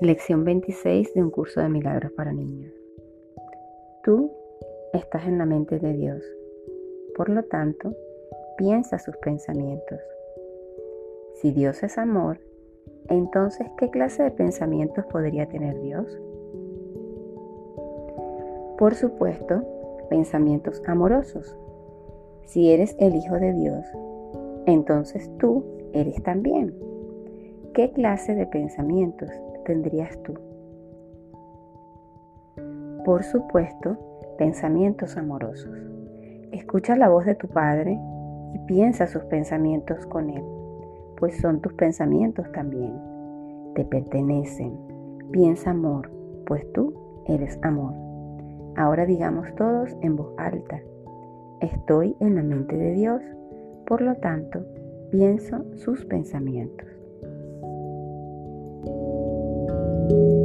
Lección 26 de un curso de milagros para niños. Tú estás en la mente de Dios. Por lo tanto, piensa sus pensamientos. Si Dios es amor, entonces, ¿qué clase de pensamientos podría tener Dios? Por supuesto, pensamientos amorosos. Si eres el Hijo de Dios, entonces tú eres también. ¿Qué clase de pensamientos tendrías tú? Por supuesto, pensamientos amorosos. Escucha la voz de tu Padre y piensa sus pensamientos con Él, pues son tus pensamientos también. Te pertenecen. Piensa amor, pues tú eres amor. Ahora digamos todos en voz alta. Estoy en la mente de Dios, por lo tanto, pienso sus pensamientos. thank you